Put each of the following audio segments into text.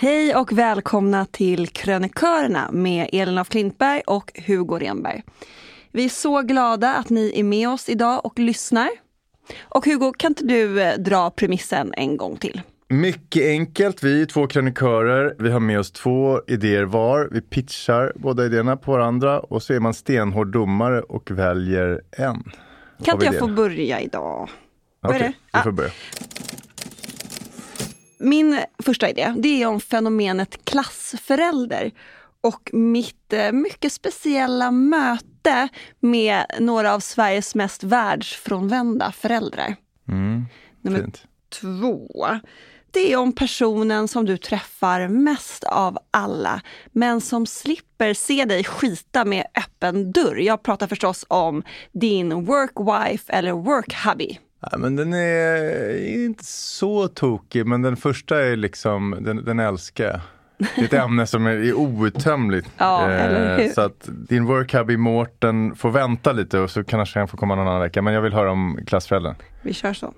Hej och välkomna till Krönikörerna med Elin af Klintberg och Hugo Renberg. Vi är så glada att ni är med oss idag och lyssnar. Och Hugo, kan inte du eh, dra premissen en gång till? Mycket enkelt. Vi är två krönikörer. Vi har med oss två idéer var. Vi pitchar båda idéerna på varandra och så är man stenhård domare och väljer en. Kan inte jag få börja idag? Okej, det? du får börja. Min första idé, det är om fenomenet klassförälder och mitt eh, mycket speciella möte med några av Sveriges mest världsfrånvända föräldrar. Mm, Nummer fint. två. Det är om personen som du träffar mest av alla, men som slipper se dig skita med öppen dörr. Jag pratar förstås om din work wife eller work hubby. Ja, men den är inte så tokig, men den första är liksom, den, den älskar jag. Det är ett ämne som är, är outtömligt. Ja, hur? så att din work hubby Mårten får vänta lite och så kanske han får komma någon annan vecka. Men jag vill höra om klassföräldern. Vi kör så.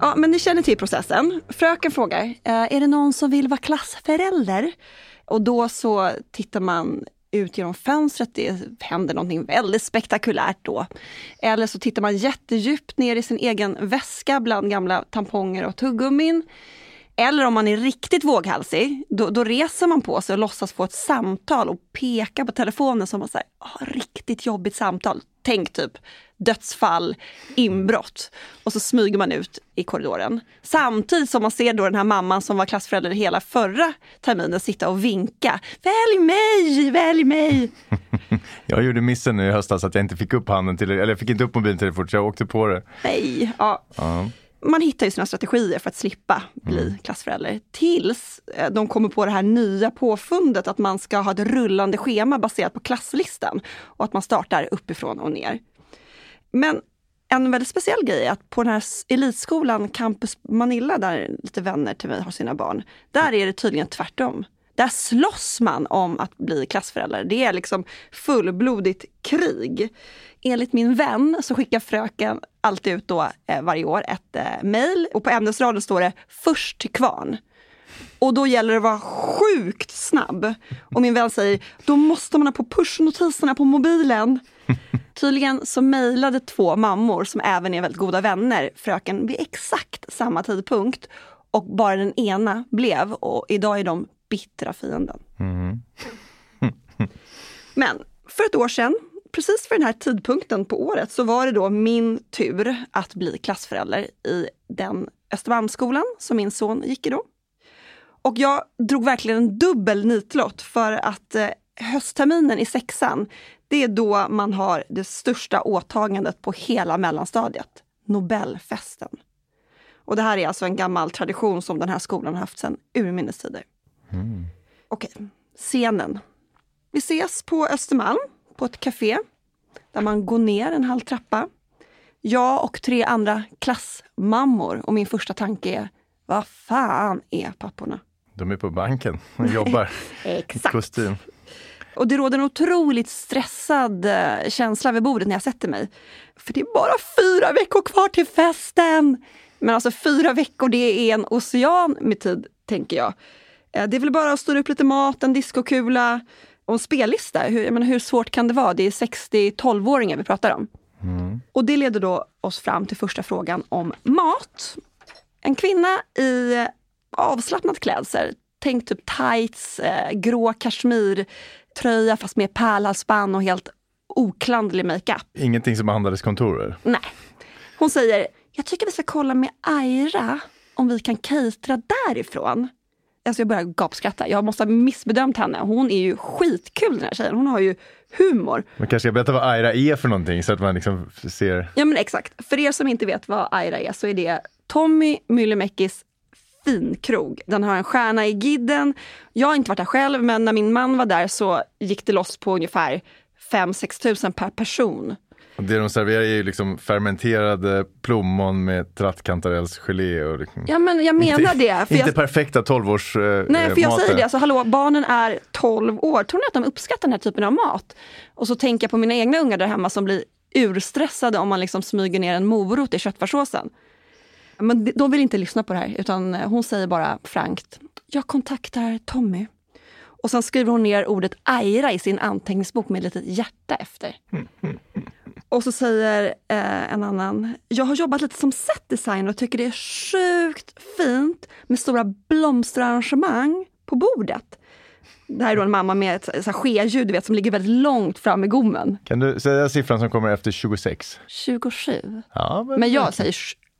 Ja, men ni känner till processen. Fröken frågar, eh, är det någon som vill vara klassförälder? Och då så tittar man ut genom fönstret, det händer någonting väldigt spektakulärt då. Eller så tittar man jättedjupt ner i sin egen väska bland gamla tamponger och tuggummin. Eller om man är riktigt våghalsig, då, då reser man på sig och låtsas få ett samtal och pekar på telefonen som man säger, ah, riktigt jobbigt samtal. Tänk typ dödsfall, inbrott. Och så smyger man ut i korridoren. Samtidigt som man ser då den här mamman som var klassförälder hela förra terminen sitta och vinka. Välj mig, välj mig! Jag gjorde missen nu i höstas att jag inte fick upp handen till eller jag fick inte upp mobilen till det fort så jag åkte på det. Nej, ja. Ja. Man hittar ju sina strategier för att slippa bli klassförälder. Tills eh, de kommer på det här nya påfundet att man ska ha ett rullande schema baserat på klasslistan och att man startar uppifrån och ner. Men en väldigt speciell grej är att på den här elitskolan Campus Manilla, där lite vänner till mig har sina barn, där är det tydligen tvärtom. Där slåss man om att bli klassförälder. Det är liksom fullblodigt krig. Enligt min vän så skickar fröken alltid ut då eh, varje år ett eh, mejl och på ämnesraden står det först till kvarn. Och då gäller det att vara sjukt snabb. Och min vän säger, då måste man ha på pushnotiserna på mobilen. Tydligen så mejlade två mammor som även är väldigt goda vänner fröken vid exakt samma tidpunkt. Och bara den ena blev och idag är de bittra fienden. Men för ett år sedan, precis för den här tidpunkten på året, så var det då min tur att bli klassförälder i den Östermalmsskolan som min son gick i då. Och jag drog verkligen en dubbel nitlott för att eh, höstterminen i sexan, det är då man har det största åtagandet på hela mellanstadiet. Nobelfesten. Och det här är alltså en gammal tradition som den här skolan har haft sedan urminnes tider. Okej, scenen. Vi ses på Östermalm, på ett café, där man går ner en halv trappa. Jag och tre andra klassmammor och min första tanke är, vad fan är papporna? De är på banken och jobbar Exakt. kostym. Och det råder en otroligt stressad eh, känsla vid bordet när jag sätter mig. För det är bara fyra veckor kvar till festen! Men alltså fyra veckor, det är en ocean med tid, tänker jag. Eh, Det är väl bara att styra upp lite mat, en diskokula och en spellista. Hur, menar, hur svårt kan det vara? Det är 60-12-åringar vi pratar om. Och det leder då oss fram till första frågan om mat. En kvinna i avslappnad klädsel, tänk typ tights, eh, grå kashmirtröja fast med pärlhalsband och helt oklanderlig makeup. Ingenting som handelskontorer. Nej. Hon säger, jag tycker vi ska kolla med Aira om vi kan catera därifrån. Alltså jag börjar gapskratta. Jag måste ha missbedömt henne. Hon är ju skitkul den här tjejen. Hon har ju humor. Man kanske ska berätta vad Aira är för någonting så att man liksom ser. Ja men exakt. För er som inte vet vad Aira är så är det Tommy Myllymäkis finkrog. Den har en stjärna i Gidden. Jag har inte varit där själv men när min man var där så gick det loss på ungefär 5-6 tusen per person. Det de serverar är ju liksom fermenterade plommon med trattkantarellsgelé. Och liksom. Ja men jag menar inte, det. För inte jag, perfekta 12-års eh, nej för jag maten. säger det, alltså hallå barnen är 12 år. Tror ni att de uppskattar den här typen av mat? Och så tänker jag på mina egna ungar där hemma som blir urstressade om man liksom smyger ner en morot i köttfärssåsen. Men de- de vill inte lyssna på det här utan hon säger bara frankt, jag kontaktar Tommy. Och sen skriver hon ner ordet Aira i sin anteckningsbok med ett litet hjärta efter. Och så säger eh, en annan, jag har jobbat lite som setdesigner och tycker det är sjukt fint med stora blomsterarrangemang på bordet. Det här är då en mamma med ett så här skeljud du vet, som ligger väldigt långt fram i gommen. Kan du säga siffran som kommer efter 26? 27. Ja, Men jag säger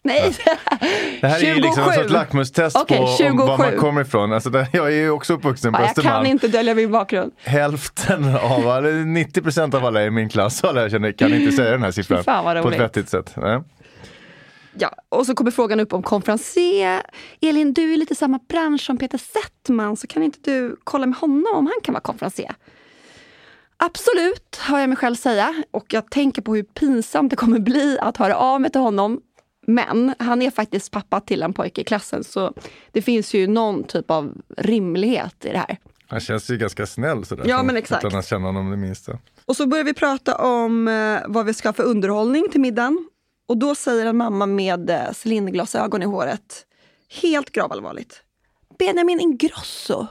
Nej! Det här är ju liksom en 27. sorts lackmustest Okej, på om var 27. man kommer ifrån. Alltså, det, jag är ju också uppvuxen på Ja, jag kan Östermalm. inte dölja min bakgrund. Hälften av, eller 90 procent av alla i min klass alla jag känner kan inte säga den här siffran på ett vettigt sätt. Nej. Ja, och så kommer frågan upp om konferencier. Elin, du är lite samma bransch som Peter Settman, så kan inte du kolla med honom om han kan vara konferencier? Absolut, hör jag mig själv säga. Och jag tänker på hur pinsamt det kommer bli att höra av mig till honom. Men han är faktiskt pappa till en pojke i klassen, så det finns ju någon typ av rimlighet i det här. Han känns ju ganska snäll sådär. Ja, men exakt. Utan att känna honom det minsta. Och så börjar vi prata om eh, vad vi ska ha för underhållning till middagen. Och då säger en mamma med eh, cylindglasögon i håret, helt gravallvarligt. Benjamin Ingrosso,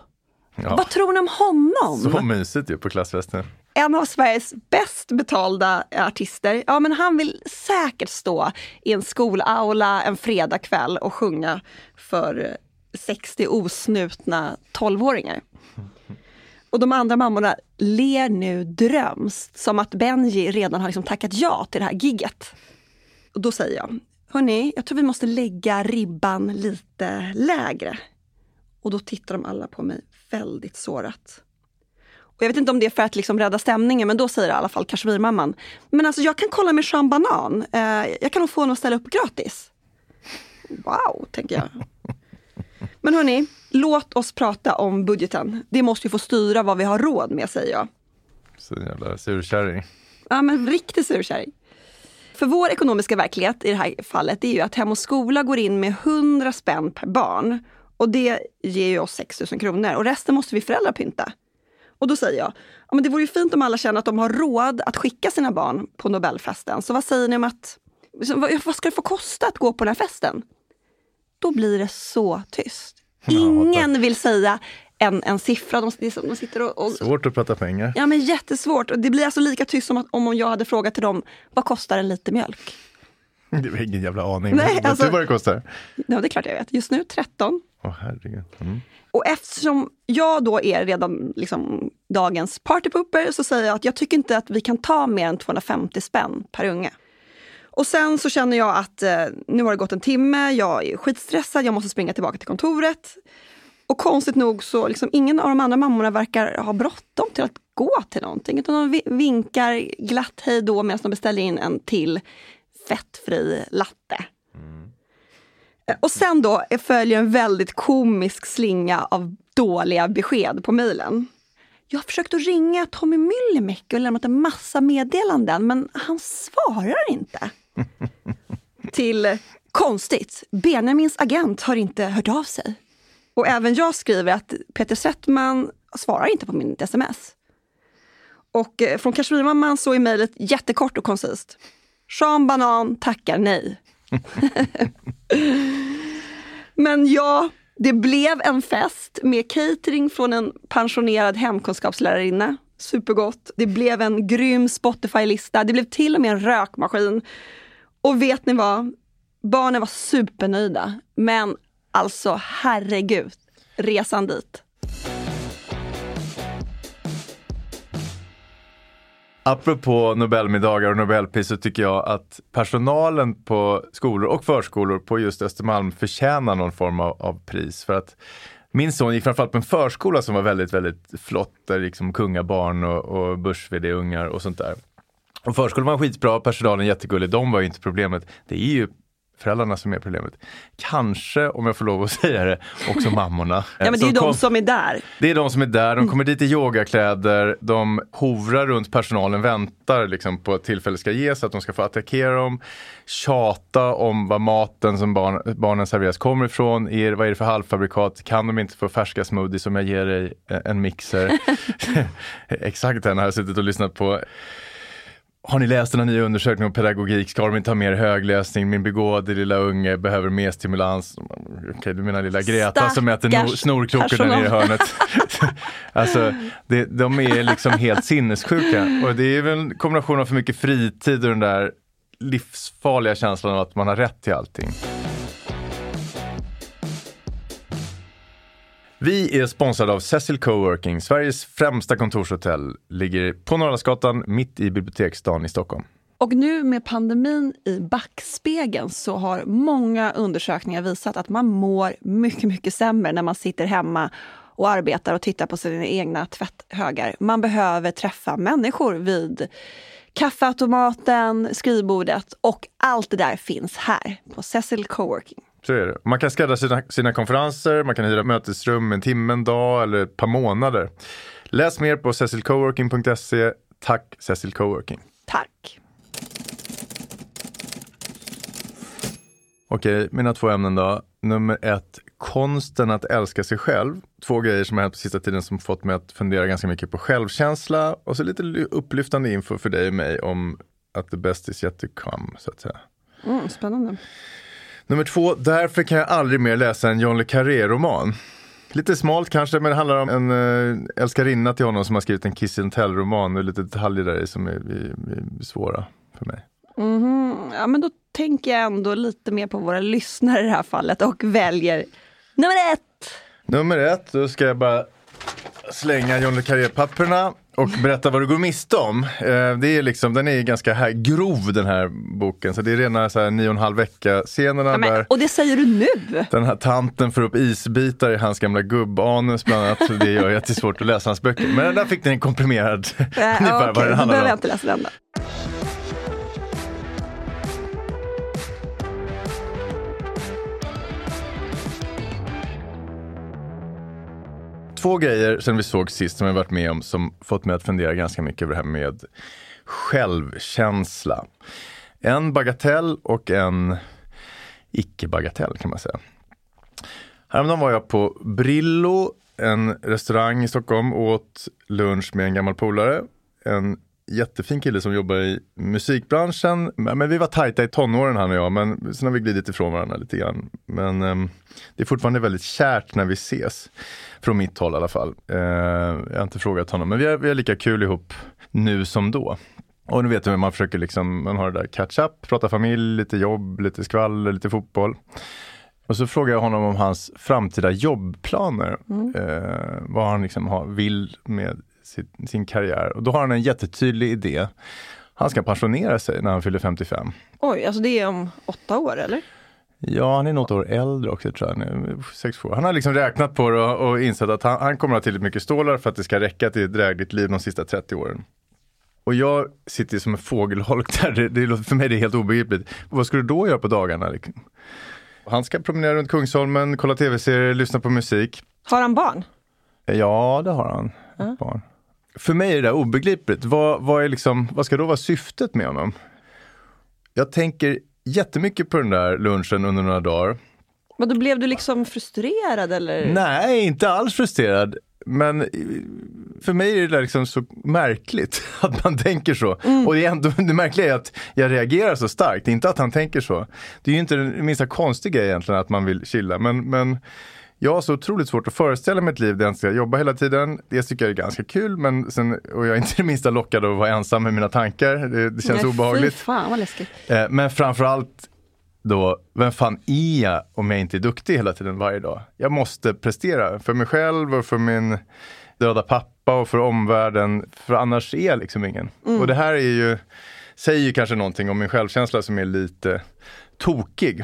Ja. vad tror ni om honom? Så mysigt ju på klassfesten. En av Sveriges bäst betalda artister. Ja, men han vill säkert stå i en skolaula en fredagkväll och sjunga för 60 osnutna 12-åringar. Och de andra mammorna ler nu drömskt som att Benji redan har liksom tackat ja till det här gigget. Och då säger jag, hörni, jag tror vi måste lägga ribban lite lägre. Och då tittar de alla på mig väldigt sårat. Och jag vet inte om det är för att liksom rädda stämningen, men då säger i alla fall kashmirmamman, men alltså jag kan kolla med Sean Banan. Eh, jag kan nog få honom att ställa upp gratis. Wow, tänker jag. Men hörni, låt oss prata om budgeten. Det måste ju få styra vad vi har råd med, säger jag. Så jävla surkärring. Ja, men riktig surkärring. För vår ekonomiska verklighet i det här fallet är ju att Hem och skola går in med 100 spänn per barn. Och det ger ju oss 6 000 kronor och resten måste vi föräldrar pynta. Och då säger jag, ja, men det vore ju fint om alla känner att de har råd att skicka sina barn på Nobelfesten. Så vad säger ni om att, så vad ska det få kosta att gå på den här festen? Då blir det så tyst. Ingen vill säga en, en siffra. De, de, de sitter och, och Svårt att prata pengar. Ja men jättesvårt. Och det blir alltså lika tyst som att, om jag hade frågat till dem, vad kostar en liter mjölk? Det har ingen jävla aning. Nej, Vet alltså- du vad det kostar? Ja det är klart jag vet. Just nu 13. Åh herregud. Mm. Och eftersom jag då är redan liksom dagens partypooper så säger jag att jag tycker inte att vi kan ta mer än 250 spänn per unge. Och sen så känner jag att eh, nu har det gått en timme, jag är skitstressad, jag måste springa tillbaka till kontoret. Och konstigt nog så liksom ingen av de andra mammorna verkar ha bråttom till att gå till någonting. Utan de vi- vinkar glatt hej då medan de beställer in en till fettfri latte. Eh, Och sen då följer en väldigt komisk slinga av dåliga besked på mejlen. Jag har försökt att ringa Tommy Myllymäki och lämnat en massa meddelanden, men han svarar inte. Till konstigt, Benjamins agent har inte hört av sig. Och även jag skriver att Peter Settman svarar inte på mitt sms. Och eh, från Kashmirmamman så är mejlet jättekort och koncist. Sean Banan tackar nej. Men ja, det blev en fest med catering från en pensionerad hemkunskapslärarinna. Supergott. Det blev en grym Spotify-lista. Det blev till och med en rökmaskin. Och vet ni vad? Barnen var supernöjda. Men alltså herregud, resan dit. Apropå Nobelmiddagar och Nobelpris så tycker jag att personalen på skolor och förskolor på just Östermalm förtjänar någon form av, av pris. För att min son gick framförallt på en förskola som var väldigt, väldigt flott, där liksom kungabarn och, och börs ungar och sånt där. Och förskolan var skitbra, personalen jättegullig, de var ju inte problemet. Det är ju föräldrarna som är problemet. Kanske, om jag får lov att säga det, också mammorna. Ja, men det är ju de som är där. det är de som är där, de kommer dit i yogakläder, de hovrar runt personalen, väntar liksom på att tillfälle ska ges, att de ska få attackera dem, tjata om vad maten som barn, barnen serveras kommer ifrån, är, vad är det för halvfabrikat, kan de inte få färska smoothies om jag ger dig eh, en mixer? Exakt den har jag suttit och lyssnat på. Har ni läst den nya undersökningen om pedagogik? Ska de inte ha mer högläsning? Min begåvade lilla unge behöver mer stimulans. Okej, du menar lilla Greta som äter no- Stackars snorkråkor där nere i hörnet. alltså, det, de är liksom helt sinnessjuka. Och det är väl en kombination av för mycket fritid och den där livsfarliga känslan av att man har rätt till allting. Vi är sponsrade av Cecil Coworking, Sveriges främsta kontorshotell. Ligger på Norrlandsgatan mitt i biblioteksstaden i Stockholm. Och nu med pandemin i backspegeln så har många undersökningar visat att man mår mycket, mycket sämre när man sitter hemma och arbetar och tittar på sina egna tvätthögar. Man behöver träffa människor vid kaffeautomaten, skrivbordet och allt det där finns här på Cecil Coworking. Så är det. Man kan skräddarsy sina, sina konferenser, man kan hyra mötesrum en timme, en dag eller ett par månader. Läs mer på cecilcoworking.se. Tack Cecil Coworking. Tack! Okej, mina två ämnen då. Nummer ett, konsten att älska sig själv. Två grejer som har hänt på sista tiden som fått mig att fundera ganska mycket på självkänsla och så lite ly- upplyftande info för dig och mig om att the best is yet to come, så att säga. Mm, spännande. Nummer två, därför kan jag aldrig mer läsa en John le Carré-roman. Lite smalt kanske, men det handlar om en äh, älskarinna till honom som har skrivit en Kiss and Tell-roman och lite detaljer där som är, är, är svåra för mig. Mhm. Ja, men då tänker jag ändå lite mer på våra lyssnare i det här fallet och väljer nummer ett. Nummer ett, då ska jag bara slänga John le Carré-papperna och berätta vad du går miste om. Eh, det är liksom, den är ganska här, grov den här boken, så det är rena så här, nio och en halv vecka-scenerna Ja, där och det säger du nu? den här tanten får upp isbitar i hans gamla gubbanus bland annat. Det gör jättesvårt att läsa hans böcker. Men där fick ni en komprimerad ungefär okej, vad det då handlar behöver jag om. inte läsa den då. Två grejer sen vi såg sist som jag varit med om som fått mig att fundera ganska mycket över det här med självkänsla. En bagatell och en icke-bagatell kan man säga. Häromdagen var jag på Brillo, en restaurang i Stockholm och åt lunch med en gammal polare. En jättefin kille som jobbar i musikbranschen. Men vi var tajta i tonåren han och jag, men sen har vi glidit ifrån varandra lite grann. Men ehm, det är fortfarande väldigt kärt när vi ses. Från mitt håll i alla fall. Eh, jag har inte frågat honom, men vi har, vi har lika kul ihop nu som då. Och nu vet du, man försöker liksom, man har det där catch up, prata familj, lite jobb, lite skvaller, lite fotboll. Och så frågar jag honom om hans framtida jobbplaner. Eh, vad han liksom har, vill med sin, sin karriär. Och då har han en jättetydlig idé. Han ska pensionera sig när han fyller 55. Oj, alltså det är om åtta år eller? Ja, han är något år äldre också tror jag. nu, Sex, år. Han har liksom räknat på det och, och insett att han, han kommer att ha tillräckligt mycket stålar för att det ska räcka till ett drägligt liv de sista 30 åren. Och jag sitter som en fågelholk där. Det, det, för mig är det helt obegripligt. Vad ska du då göra på dagarna? Liksom? Han ska promenera runt Kungsholmen, kolla tv-serier, lyssna på musik. Har han barn? Ja, det har han. Barn. För mig är det där obegripligt. Vad, vad, är liksom, vad ska då vara syftet med honom? Jag tänker jättemycket på den där lunchen under några dagar. Men då blev du liksom frustrerad eller? Nej, inte alls frustrerad. Men eh, för mig är det liksom så märkligt att man tänker så. Mm. Och det, är ändå, det märkliga är att jag reagerar så starkt, inte att han tänker så. Det är ju inte den minsta konstiga egentligen att man vill chilla. Men, men jag har så otroligt svårt att föreställa mig ett liv där jag inte ska jobba hela tiden. Det tycker jag är ganska kul, men sen, och jag är inte det minsta lockad av att vara ensam med mina tankar. Det, det känns Nej, obehagligt. Fan vad läskigt. Eh, Men framförallt då, vem fan är jag om jag inte är duktig hela tiden varje dag? Jag måste prestera för mig själv och för min döda pappa och för omvärlden. För annars är jag liksom ingen. Och det här är ju, säger ju kanske någonting om min självkänsla som är lite tokig.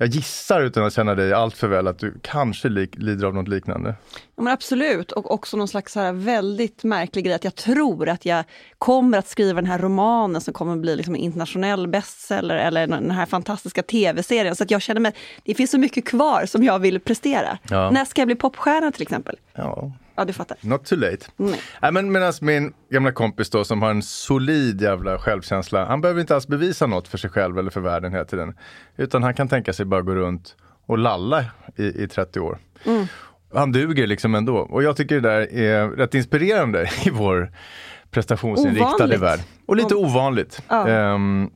Jag gissar utan att känna dig allt för väl att du kanske lik, lider av något liknande. Ja, men absolut, och också någon slags så här väldigt märklig grej att jag tror att jag kommer att skriva den här romanen som kommer att bli liksom en internationell bestseller eller den här fantastiska tv-serien. Så att jag känner mig, det finns så mycket kvar som jag vill prestera. Ja. När ska jag bli popstjärna till exempel? Ja, Ja, du fattar. Not too late. Nej. Men medan min gamla kompis då som har en solid jävla självkänsla, han behöver inte alls bevisa något för sig själv eller för världen hela tiden. Utan han kan tänka sig bara gå runt och lalla i, i 30 år. Han duger liksom ändå. Och jag tycker det där är rätt inspirerande i vår prestationsinriktade Ovanligt. värld. Och lite ovanligt. Ja. Ehm,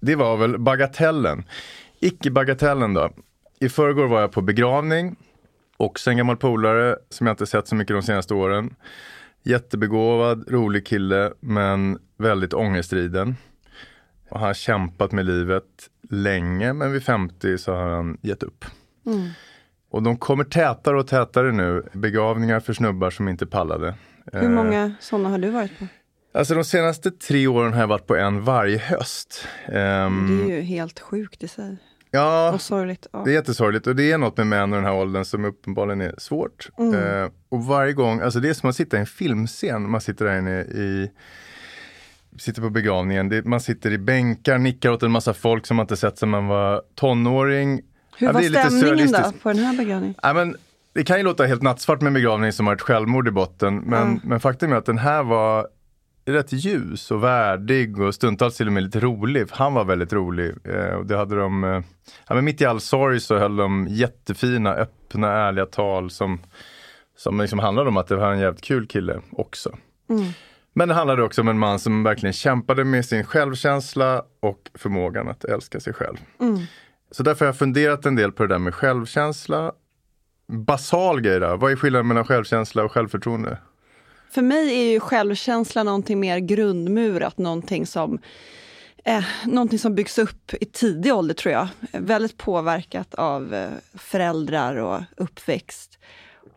det var väl bagatellen. Icke-bagatellen då. I förrgår var jag på begravning. Också en gammal polare som jag inte sett så mycket de senaste åren. Jättebegåvad, rolig kille, men väldigt ångestriden. Och han har kämpat med livet länge, men vid 50 så har han gett upp. Och de kommer tätare och tätare nu, begravningar för snubbar som inte pallade. Hur Eh, många sådana har du varit på? Alltså de senaste tre åren har jag varit på en varje höst. Ehm, Det är ju helt sjukt i sig. Ja, Och sorgligt. Ja. det är jättesorgligt och det är något med män i den här åldern som uppenbarligen är svårt. Eh, och varje gång, alltså det är som att sitta i en filmscen, man sitter där inne i Sitter på begravningen, det, man sitter i bänkar, nickar åt en massa folk som man inte sett sedan man var tonåring. Hur Ja, var det är lite stämningen då på den här begravningen? Ja, men, det kan ju låta helt nattsvart med en begravning som har ett självmord i botten. Men, men faktum är att den här var rätt ljus och värdig och stundtals till och med lite rolig. Han var väldigt rolig. Eh, och det hade de, eh, ja, men mitt i all sorg så höll de jättefina, öppna, ärliga tal som, som liksom handlade om att det var en jävligt kul kille också. Men det handlade också om en man som verkligen kämpade med sin självkänsla och förmågan att älska sig själv. Så därför har jag funderat en del på det där med självkänsla. Basal grej då. Vad är skillnaden mellan självkänsla och självförtroende? För mig är ju självkänsla någonting mer grundmurat, någonting som Eh, någonting som byggs upp i tidig ålder tror jag. Väldigt påverkat av eh, föräldrar och uppväxt.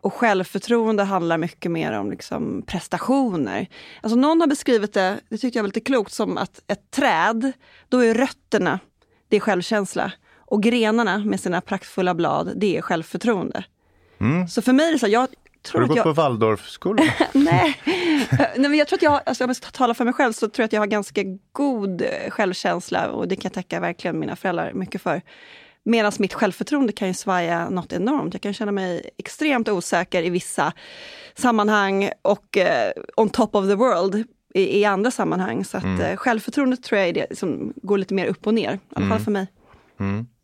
Och självförtroende handlar mycket mer om liksom, prestationer. Alltså någon har beskrivit det, det tyckte jag var lite klokt, som att ett träd, då är rötterna, det är självkänsla. Och grenarna med sina praktfulla blad, det är självförtroende. Så för mig är det så här, jag tror Har du gått jag... på Waldorfskolan? Nej. Nej, men jag tror att jag, alltså om jag ska tala för mig själv, så tror jag att jag har ganska god eh, självkänsla och det kan jag tacka verkligen mina föräldrar mycket för. Medan mitt självförtroende kan ju svaja något enormt. Jag kan känna mig extremt osäker i vissa sammanhang och eh, on top of the world i, i andra sammanhang. Så att eh, självförtroendet tror jag är det som går lite mer upp och ner. I alla fall för mig.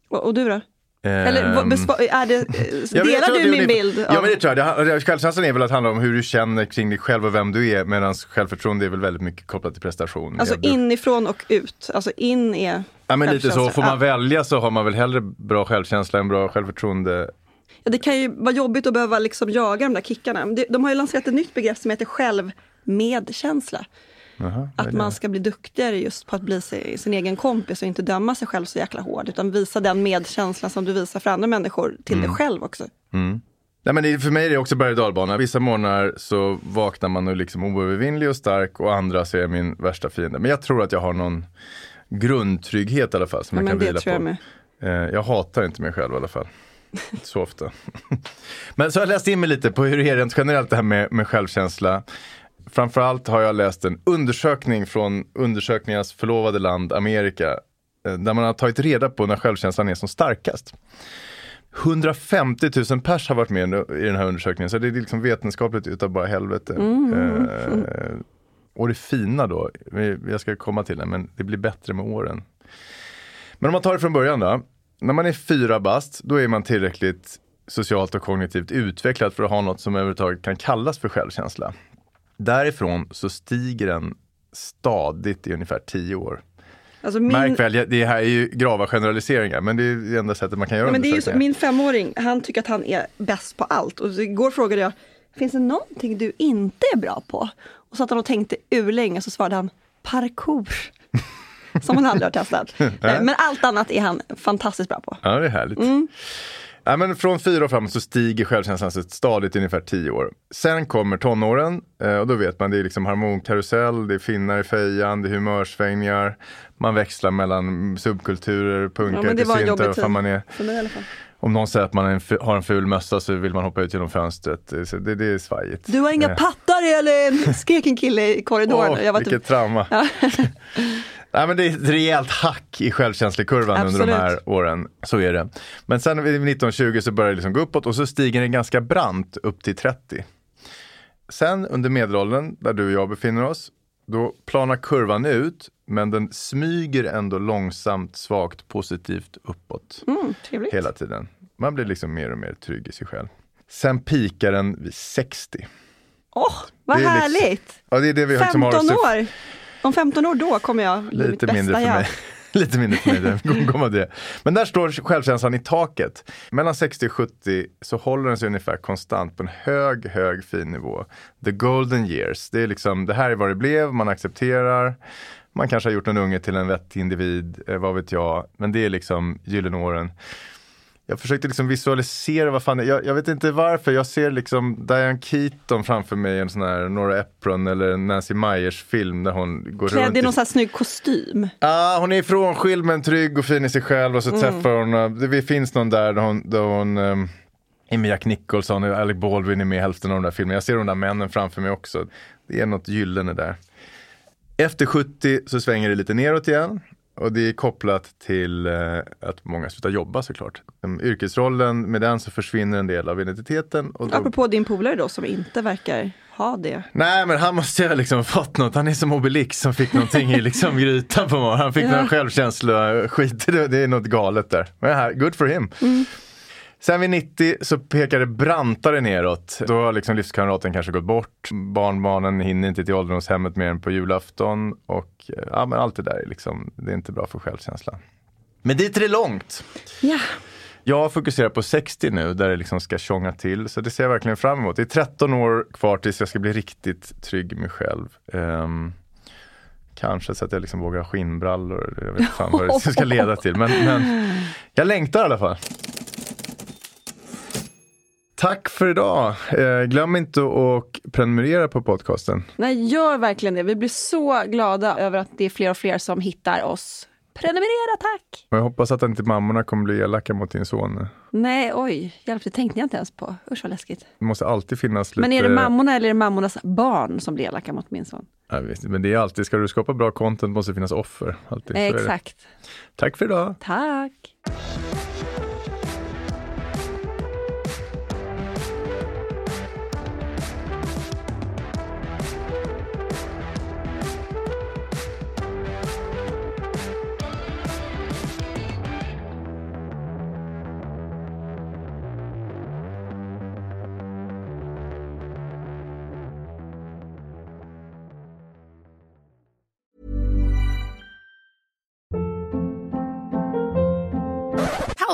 Och, och du då? Eller Ehm, är det, eh, delar du min bild? Ja men det tror jag. Självkänslan är väl att handla om hur du känner kring dig själv och vem du är. Medan självförtroende är väl väldigt mycket kopplat till prestation. Alltså inifrån och ut. Alltså in är Ja men lite så, får man Ja. välja så har man väl hellre bra självkänsla än bra självförtroende. Ja, det kan ju vara jobbigt att behöva liksom jaga de där kickarna. De har ju lanserat ett nytt begrepp som heter självmedkänsla. Är Att man ska bli duktigare just på att bli sig, sin egen kompis och inte döma sig själv så jäkla hårt. Utan visa den medkänslan som du visar för andra människor till Mm. dig själv också. Nej, men det, för mig är det också berg och dalbana. Vissa morgnar så vaknar man och liksom oövervinnlig och stark och andra så är jag min värsta fiende. Men jag tror att jag har någon grundtrygghet i alla fall som Ja, jag kan vila jag på. med. Eh, jag hatar inte mig själv i alla fall. Inte så ofta. men så har jag läst in mig lite på hur det är rent generellt det här med, med självkänsla. Framförallt har jag läst en undersökning från undersökningarnas förlovade land Amerika. eh, där man har tagit reda på när självkänslan är som starkast. 150 000 pers har varit med i den här undersökningen, så det är liksom vetenskapligt utav bara helvete. Eh, och det fina då, jag ska komma till det, men det blir bättre med åren. Men om man tar det från början då. När man är fyra bast, då är man tillräckligt socialt och kognitivt utvecklad för att ha något som överhuvudtaget kan kallas för självkänsla. Därifrån så stiger den stadigt i ungefär tio år. Alltså min, Märk väl, det här är ju grava generaliseringar, men det är det enda sättet man kan göra Ja, men det är så, min femåring, han tycker att han är bäst på allt. Och igår frågade jag, finns det någonting du inte är bra på? Och så att han och tänkte ur länge så svarade han, parkour. Som han aldrig har testat. Eh, Men allt annat är han fantastiskt bra på. Ja, det är härligt. Mm. Ja, men från fyra och framåt så stiger självkänslan stadigt i ungefär tio år. Sen kommer tonåren eh, och då vet man det är liksom harmonkarusell, det är finnar i fejan, det är humörsvängningar. Man växlar mellan subkulturer, Ja, punkare det till syntar, vad fan man är. För mig i alla fall. Om någon säger att man en har en ful mössa så vill man hoppa ut genom fönstret. Det, så det, det är svajigt. Du har inga Eh. pattar eller skrek en kille i korridoren. Åh, jag var vilket typ, trauma. Nej, men det är ett rejält hack i självkänslekurvan under de här Absolut. åren. Så är det. Men sen vid 1920 så börjar det liksom gå uppåt och så stiger den ganska brant upp till 30. Sen under medelåldern, där du och jag befinner oss, då planar kurvan ut, men den smyger ändå långsamt, svagt, positivt uppåt mm, trevligt. hela tiden. Man blir liksom mer och mer trygg i sig själv. Sen pikar den vid 60. Åh, vad Det liksom- härligt! Ja, det är det vi liksom har 15 att se- år! Om 15 år då kommer jag bli mitt Lite bästa mindre för jag. mig. Lite mindre för mig, det kommer det. Men där står självkänslan i taket. Mellan 60 och 70 så håller den sig ungefär konstant på en hög, hög fin nivå. The golden years, det är liksom, det här är vad det blev, man accepterar. Man kanske har gjort en unge till en vettig individ, eh, vad vet jag. Men det är liksom gyllene åren. Jag försökte liksom visualisera vad fan, jag, jag vet inte varför, jag ser liksom Diane Keaton framför mig i en sån här Nora Ephron eller Nancy Meyers film där hon går Klädd runt i någon sån här snygg kostym. Ja, hon är frånskild men trygg och fin i sig själv och så träffar hon, eh, det finns någon där där hon, där hon um, är med Jack Nicholson och Alec Baldwin är med i hälften av de där filmerna. Jag ser de där männen framför mig också. Det är något gyllene där. Efter 70 så svänger det lite neråt igen. Och det är kopplat till eh, att många slutar jobba såklart. Um, yrkesrollen, med den så försvinner en del av identiteten. Och då, Apropå din polare då som inte verkar ha det. Nej men han måste ju ha liksom fått något, han är som Obelix som fick någonting i liksom grytan på morgonen. Han fick Ja. någon självkänsla, skit det, är något galet där. Men här, good for him. Sen vid 90 så pekar det brantare neråt. Då har liksom livskamraten kanske gått bort. Barnbarnen hinner inte till ålderdomshemmet mer än på julafton. Och ja, men allt det där är liksom, det är inte bra för självkänslan. Men dit är det långt. Ja, Jag fokuserar på 60 nu där det liksom ska tjonga till. Så det ser jag verkligen fram emot. Det är 13 år kvar tills jag ska bli riktigt trygg i mig själv. Ehm, kanske så att jag liksom vågar ha skinnbrallor. Jag vet inte vad det ska leda till. Men, men jag längtar i alla fall. Tack för idag. Eh, glöm inte att prenumerera på podcasten. nej gör verkligen det. Vi blir så glada över att det är fler och fler som hittar oss. Prenumerera tack! Och jag hoppas att inte mammorna kommer bli elaka mot din son. Nej, oj, hjälp, det tänkte jag inte ens på. Usch vad läskigt. Det måste alltid finnas lite... Men är det mammorna eller är det mammornas barn som blir elaka mot min son? Jag vet, men det är alltid, ska du skapa bra content måste det finnas offer. Alltid. Det. Exakt. Tack för idag. Tack!